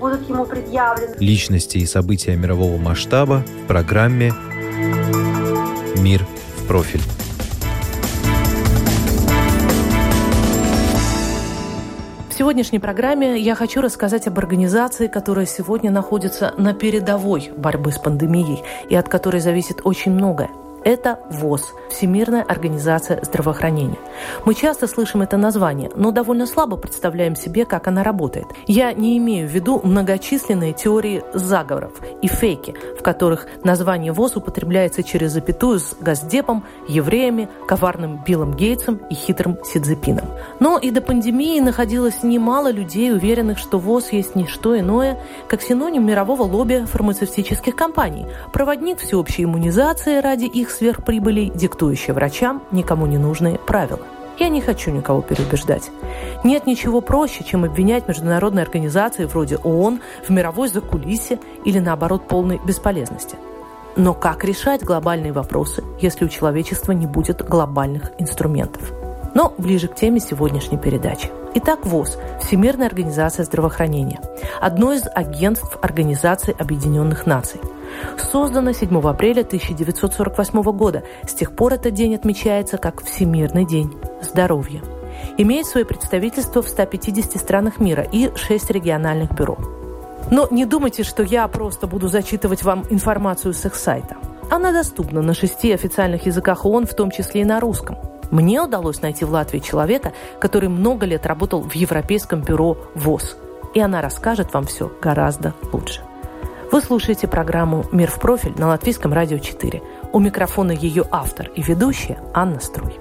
будут ему предъявлены. Личности и события мирового масштаба в программе «Мир в профиль». В сегодняшней программе я хочу рассказать об организации, которая сегодня находится на передовой борьбы с пандемией и от которой зависит очень многое. Это ВОЗ – Всемирная организация здравоохранения. Мы часто слышим это название, но довольно слабо представляем себе, как она работает. Я не имею в виду многочисленные теории заговоров и фейки, в которых название ВОЗ употребляется через запятую с Газдепом, евреями, коварным Биллом Гейтсом и хитрым Сидзепином. Но и до пандемии находилось немало людей, уверенных, что ВОЗ есть не что иное, как синоним мирового лобби фармацевтических компаний, проводник всеобщей иммунизации ради их их сверхприбылей, диктующая врачам никому не нужные правила. Я не хочу никого переубеждать. Нет ничего проще, чем обвинять международные организации вроде ООН в мировой закулисе или, наоборот, полной бесполезности. Но как решать глобальные вопросы, если у человечества не будет глобальных инструментов? Но ближе к теме сегодняшней передачи. Итак, ВОЗ – Всемирная организация здравоохранения, одно из агентств Организации Объединенных Наций – Создана 7 апреля 1948 года. С тех пор этот день отмечается как Всемирный день здоровья. Имеет свое представительство в 150 странах мира и 6 региональных бюро. Но не думайте, что я просто буду зачитывать вам информацию с их сайта. Она доступна на шести официальных языках ООН, в том числе и на русском. Мне удалось найти в Латвии человека, который много лет работал в Европейском бюро ВОЗ. И она расскажет вам все гораздо лучше. Вы слушаете программу «Мир в профиль» на Латвийском радио 4. У микрофона ее автор и ведущая Анна Струй.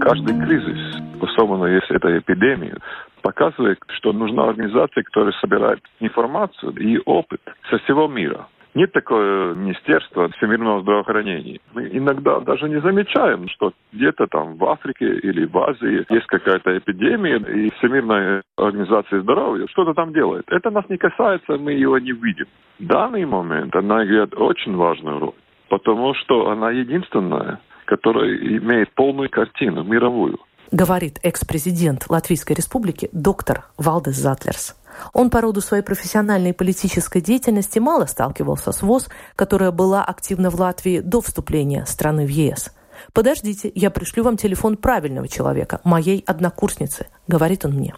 Каждый кризис, особенно если это эпидемия, показывает, что нужна организация, которая собирает информацию и опыт со всего мира. Нет такого министерства всемирного здравоохранения. Мы иногда даже не замечаем, что где-то там в Африке или в Азии есть какая-то эпидемия, и Всемирная организация здоровья что-то там делает. Это нас не касается, мы его не видим. В данный момент она играет очень важную роль, потому что она единственная, которая имеет полную картину, мировую. Говорит экс-президент Латвийской республики доктор Валдес Затлерс. Он по роду своей профессиональной и политической деятельности мало сталкивался с ВОЗ, которая была активна в Латвии до вступления страны в ЕС. «Подождите, я пришлю вам телефон правильного человека, моей однокурсницы», — говорит он мне.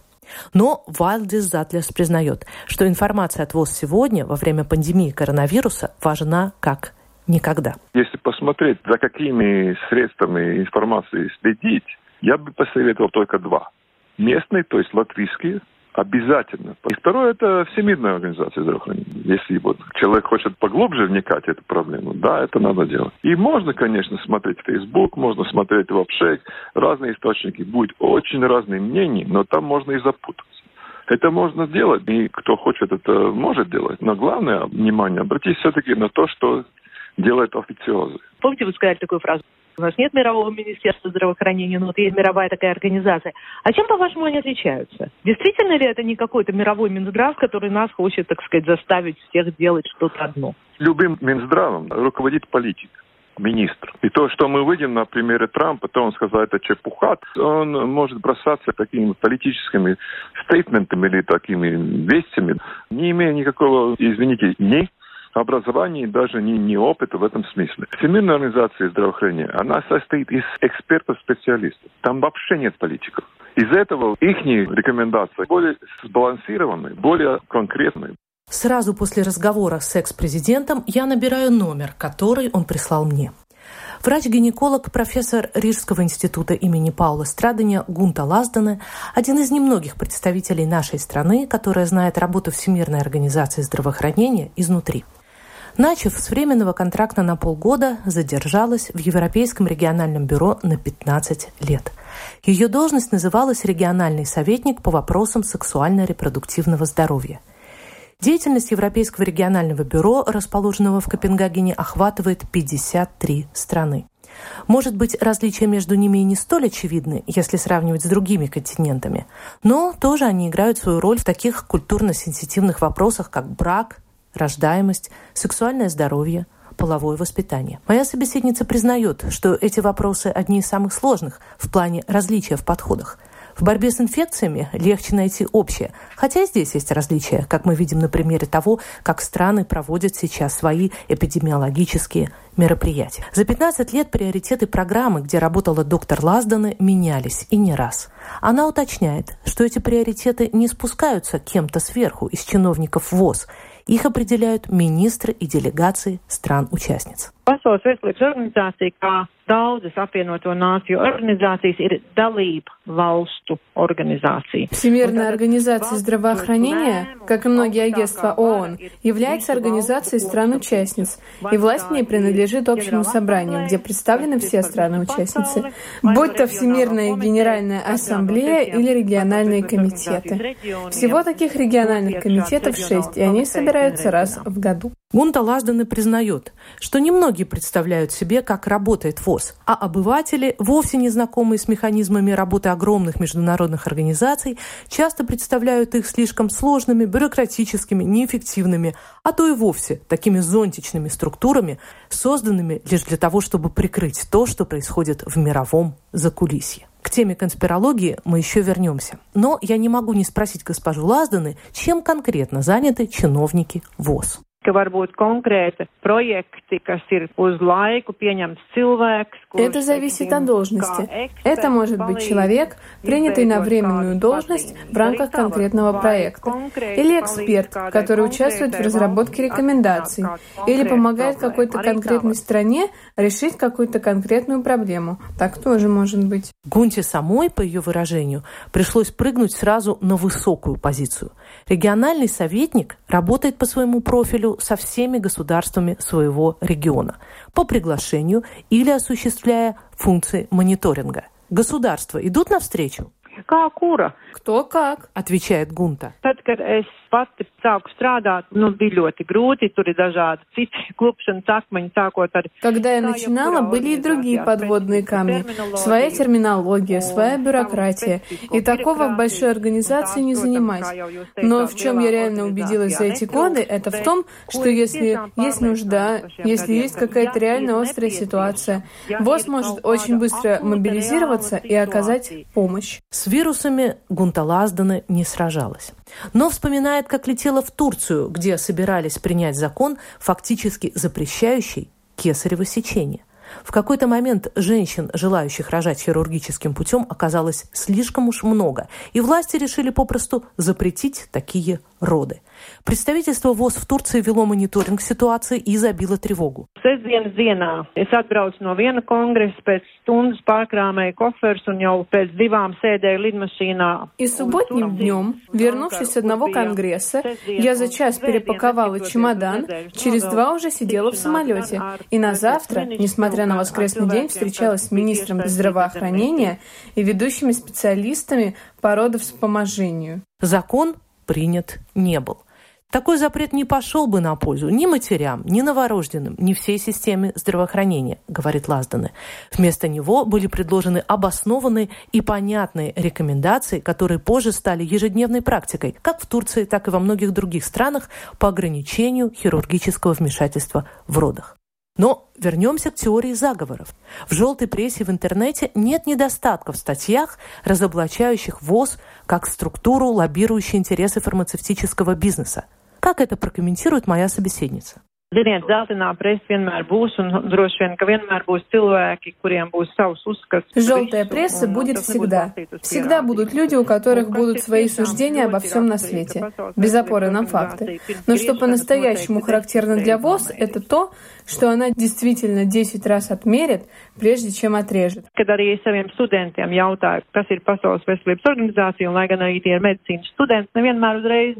Но Вайлдис Затлерс признает, что информация от ВОЗ сегодня, во время пандемии коронавируса, важна как никогда. Если посмотреть, за какими средствами информации следить, я бы посоветовал только два. Местные, то есть латвийские, Обязательно. И второе – это Всемирная организация здравоохранения. Если вот человек хочет поглубже вникать в эту проблему, да, это надо делать. И можно, конечно, смотреть Facebook, можно смотреть вообще разные источники. Будет очень разные мнения, но там можно и запутаться. Это можно сделать, и кто хочет, это может делать. Но главное внимание обратить все-таки на то, что делает официозы. Помните, вы сказали такую фразу? У нас нет мирового министерства здравоохранения, но вот есть мировая такая организация. А чем, по-вашему, они отличаются? Действительно ли это не какой-то мировой Минздрав, который нас хочет, так сказать, заставить всех делать что-то одно? Любым Минздравом руководит политик министр. И то, что мы видим на примере Трампа, то он сказал, это чепуха, он может бросаться такими политическими стейтментами или такими вестями, не имея никакого, извините, ни образования даже не, не опыта в этом смысле. Всемирная организация здравоохранения, она состоит из экспертов-специалистов. Там вообще нет политиков. Из-за этого их рекомендации более сбалансированные, более конкретные. Сразу после разговора с экс-президентом я набираю номер, который он прислал мне. Врач-гинеколог, профессор Рижского института имени Паула Страдания Гунта Лаздана, один из немногих представителей нашей страны, которая знает работу Всемирной организации здравоохранения изнутри. Начав с временного контракта на полгода, задержалась в Европейском региональном бюро на 15 лет. Ее должность называлась региональный советник по вопросам сексуально-репродуктивного здоровья. Деятельность Европейского регионального бюро, расположенного в Копенгагене, охватывает 53 страны. Может быть, различия между ними и не столь очевидны, если сравнивать с другими континентами, но тоже они играют свою роль в таких культурно-сенситивных вопросах, как брак, рождаемость, сексуальное здоровье, половое воспитание. Моя собеседница признает, что эти вопросы одни из самых сложных в плане различия в подходах. В борьбе с инфекциями легче найти общее, хотя здесь есть различия, как мы видим на примере того, как страны проводят сейчас свои эпидемиологические мероприятия. За 15 лет приоритеты программы, где работала доктор Лазданы, менялись и не раз. Она уточняет, что эти приоритеты не спускаются кем-то сверху из чиновников ВОЗ – их определяют министры и делегации стран-участниц. Pasaules veselības organizācija, kā daudzas apvienoto nāciju организацijas, ir dalība valstu организации. Всемирная организация здравоохранения, как и многие агентства ООН, является организацией стран-участниц, и власть в ней принадлежит общему собранию, где представлены все страны-участницы, будь то Всемирная Генеральная Ассамблея или региональные комитеты. Всего таких региональных комитетов шесть, и они собираются раз в году. Гунта Лазданы признает, что немногие представляют себе, как работает ВОЗ, а обыватели, вовсе не знакомые с механизмами работы огромных международных организаций, часто представляют их слишком сложными, бюрократическими, неэффективными, а то и вовсе такими зонтичными структурами, созданными лишь для того, чтобы прикрыть то, что происходит в мировом закулисье. К теме конспирологии мы еще вернемся. Но я не могу не спросить госпожу Лазданы, чем конкретно заняты чиновники ВОЗ Это зависит от должности. Это может быть человек, принятый на временную должность в рамках конкретного проекта, или эксперт, который участвует в разработке рекомендаций, или помогает какой-то конкретной стране решить какую-то конкретную проблему. Так тоже может быть. Гунте самой, по ее выражению, пришлось прыгнуть сразу на высокую позицию. Региональный советник работает по своему профилю со всеми государствами своего региона по приглашению или осуществляя функции мониторинга. Государства идут навстречу? Kā kura? Кто как? Отвечает Гунта. Tad, kad es pati sāku strādāt, nu, bija ļoti grūti, tur ir dažādi citi klupšanas akmeņi, sākot ar... Когда я начинала, были и другие подводные камни. Своя терминология, своя бюрократия. И такого в большой организации не занимать. Но в чем я реально убедилась за эти годы, это в том, что если есть нужда, если есть какая-то реально острая ситуация, ВОЗ может очень быстро мобилизироваться и оказать помощь. С вирусами Гунталаздана не сражалась. Но вспоминает, как летела в Турцию, где собирались принять закон, фактически запрещающий кесарево сечение. В какой-то момент женщин, желающих рожать хирургическим путем, оказалось слишком уж много, и власти решили попросту запретить такие роды. Представительство ВОЗ в Турции вело мониторинг ситуации и забило тревогу. Sestdienas dienā es atbraucu no viena kongresa, pēc stundas pārkrāmēju koferus un jau pēc divām sēdēju lidmašīnā. И субботним днем, вернувшись с одного конгресса, я за час перепаковала чемодан, через два уже сидела в самолете. И на завтра, несмотря на воскресный день, встречалась с министром здравоохранения и ведущими специалистами по родовспоможению. Закон принят не был. Такой запрет не пошел бы на пользу ни матерям, ни новорожденным, ни всей системе здравоохранения, говорит Лазданы. Вместо него были предложены обоснованные и понятные рекомендации, которые позже стали ежедневной практикой, как в Турции, так и во многих других странах по ограничению хирургического вмешательства в родах. Но вернемся к теории заговоров. В желтой прессе в интернете нет недостатков в статьях, разоблачающих ВОЗ как структуру, лоббирующую интересы фармацевтического бизнеса. Как это прокомментирует моя собеседница? Ziniet, zeltainā presa vienmēr būs, un droši vien, ka vienmēr būs cilvēki, kuriem būs savs uzskats. Желтая пресса будет всегда. Всегда будут люди, у которых будут свои суждения обо всем на свете, без опоры на факты. Но что по-настоящему характерно для ВОЗ, это то, что она действительно 10 раз отмерит, прежде чем отрежет. Arī es saviem studentiem jautāju, kas ir Pasaules veselības organizācija, un lai gan arī tie ir medicīnas studenti, nevienmēr uzreiz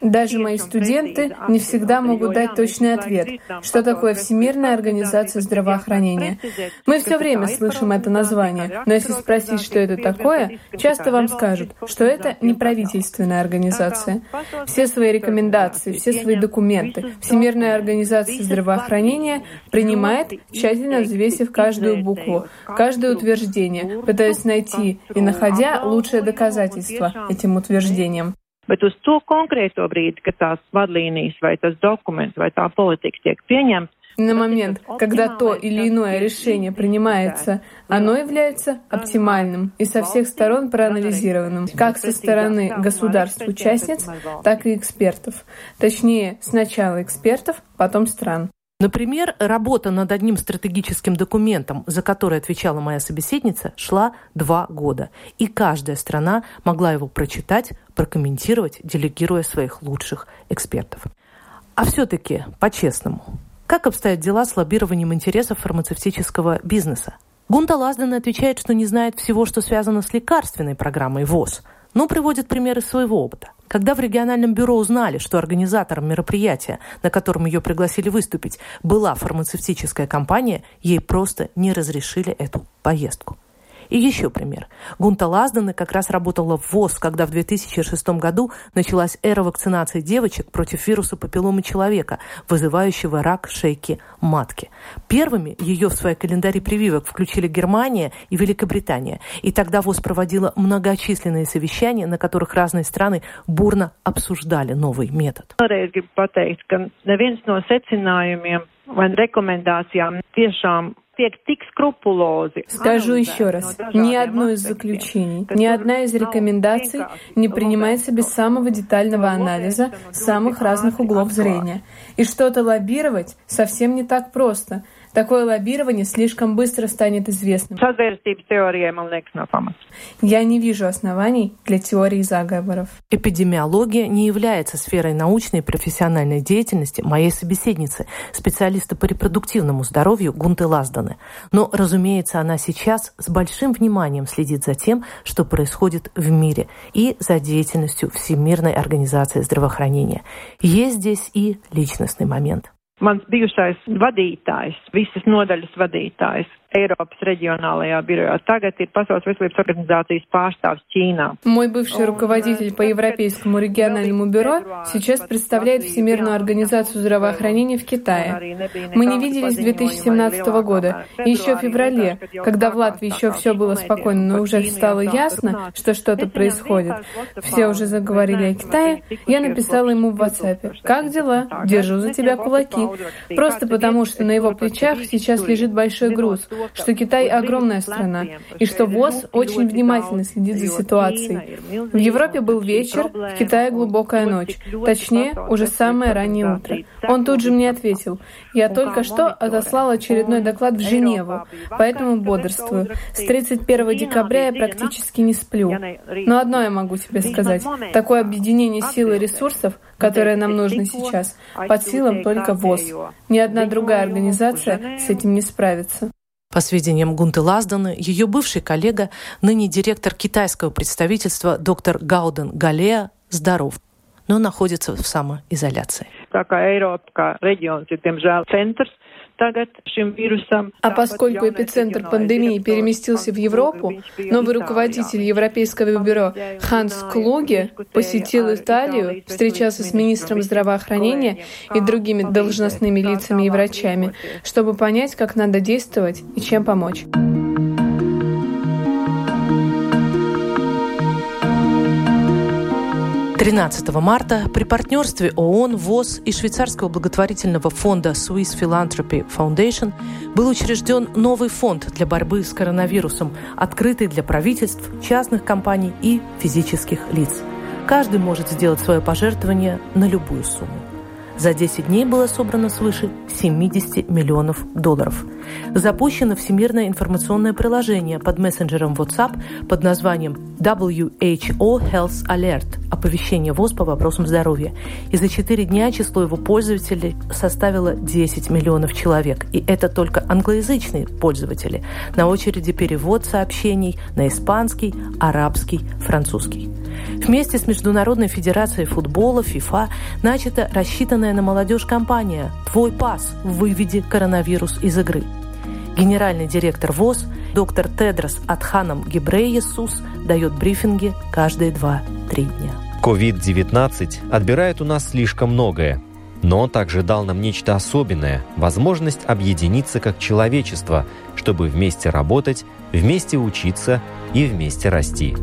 Даже мои студенты не всегда могут дать точный ответ, что такое Всемирная организация здравоохранения. Мы все время слышим это название, но если спросить, что это такое, часто вам скажут, что это неправительственная организация. Все свои рекомендации, все свои документы Всемирная организация здравоохранения принимает, тщательно взвесив каждую букву, каждое утверждение, пытаясь найти и находя лучшее доказательство этим утверждениям. Bet uz to konkrēto brīdi, kad tās vadlīnijas vai tas dokuments vai tā politika tiek pieņemta, на момент, когда то или иное решение принимается, оно является оптимальным и со всех сторон проанализированным, как со стороны государств-участниц, так и экспертов. Точнее, сначала экспертов, потом стран. Например, работа над одним стратегическим документом, за который отвечала моя собеседница, шла два года. И каждая страна могла его прочитать, прокомментировать, делегируя своих лучших экспертов. А все-таки, по-честному, как обстоят дела с лоббированием интересов фармацевтического бизнеса? Гунта Лазден отвечает, что не знает всего, что связано с лекарственной программой ВОЗ, но приводит примеры своего опыта. Когда в региональном бюро узнали, что организатором мероприятия, на котором ее пригласили выступить, была фармацевтическая компания, ей просто не разрешили эту поездку. И еще пример. Гунта Лазданы как раз работала в ВОЗ, когда в 2006 году началась эра вакцинации девочек против вируса папилломы человека, вызывающего рак шейки матки. Первыми ее в свои календари прививок включили Германия и Великобритания. И тогда ВОЗ проводила многочисленные совещания, на которых разные страны бурно обсуждали новый метод. tiešām Скажу еще раз, ни одно из заключений, ни одна из рекомендаций не принимается без самого детального анализа самых разных углов зрения. И что-то лоббировать совсем не так просто — Такое лоббирование слишком быстро станет известным. Я не вижу оснований для теории заговоров. Эпидемиология не является сферой научной и профессиональной деятельности моей собеседницы, специалиста по репродуктивному здоровью Гунты Лазданы. Но, разумеется, она сейчас с большим вниманием следит за тем, что происходит в мире и за деятельностью Всемирной организации здравоохранения. Есть здесь и личностный момент. Mans bijušais vadītājs, visas nodaļas vadītājs, Eiropas региональная бюро. Tagad ir Pasaules veselības организации pārstāvs Ķīnā. Мой бывший руководитель по Европейскому региональному бюро сейчас представляет Всемирную организацию здравоохранения в Китае. Мы не виделись с 2017 года. И еще в феврале, когда в Латвии еще все было спокойно, но уже стало ясно, что что-то происходит. Все уже заговорили о Китае. Я написала ему в WhatsApp. «Как дела? Держу за тебя кулаки». Просто потому, что на его плечах сейчас лежит большой груз — что Китай огромная страна и что ВОЗ очень внимательно следит за ситуацией. В Европе был вечер, в Китае глубокая ночь, точнее, уже самое раннее утро. Он тут же мне ответил, я только что отослал очередной доклад в Женеву, поэтому бодрствую. С 31 декабря я практически не сплю. Но одно я могу тебе сказать. Такое объединение сил и ресурсов, которое нам нужно сейчас, под силам только ВОЗ. Ни одна другая организация с этим не справится. По сведениям Гунты Лазданы, ее бывший коллега, ныне директор китайского представительства доктор Гауден Галея, здоров, но находится в самоизоляции. Такая Eiropa, регион, diemžēl, centrs, а поскольку эпицентр пандемии переместился в Европу, новый руководитель Европейского бюро Ханс Клуге посетил Италию, встречался с министром здравоохранения и другими должностными лицами и врачами, чтобы понять, как надо действовать и чем помочь. 13 марта при партнерстве ООН, ВОЗ и швейцарского благотворительного фонда Swiss Philanthropy Foundation был учрежден новый фонд для борьбы с коронавирусом, открытый для правительств, частных компаний и физических лиц. Каждый может сделать свое пожертвование на любую сумму. За 10 дней было собрано свыше 70 миллионов долларов. Запущено всемирное информационное приложение под мессенджером WhatsApp под названием WHO Health Alert – оповещение ВОЗ по вопросам здоровья. И за 4 дня число его пользователей составило 10 миллионов человек. И это только англоязычные пользователи. На очереди перевод сообщений на испанский, арабский, французский. Вместе с Международной Федерацией футбола ФИФА начата рассчитанная на молодежь кампания «Твой пас. Выведи коронавирус из игры». Генеральный директор ВОЗ доктор Тедрос Атханом Гибрейесус дает брифинги каждые 2-3 дня. COVID-19 отбирает у нас слишком многое, но он также дал нам нечто особенное – возможность объединиться как человечество, чтобы вместе работать, вместе учиться и вместе расти.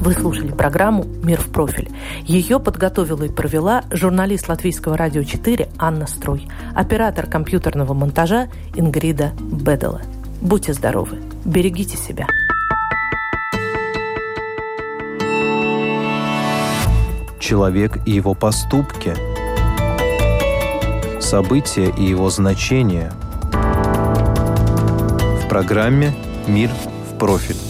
Вы слушали программу «Мир в профиль». Ее подготовила и провела журналист Латвийского радио 4 Анна Строй, оператор компьютерного монтажа Ингрида Бедела. Будьте здоровы, берегите себя. Человек и его поступки. События и его значения. В программе «Мир в профиль»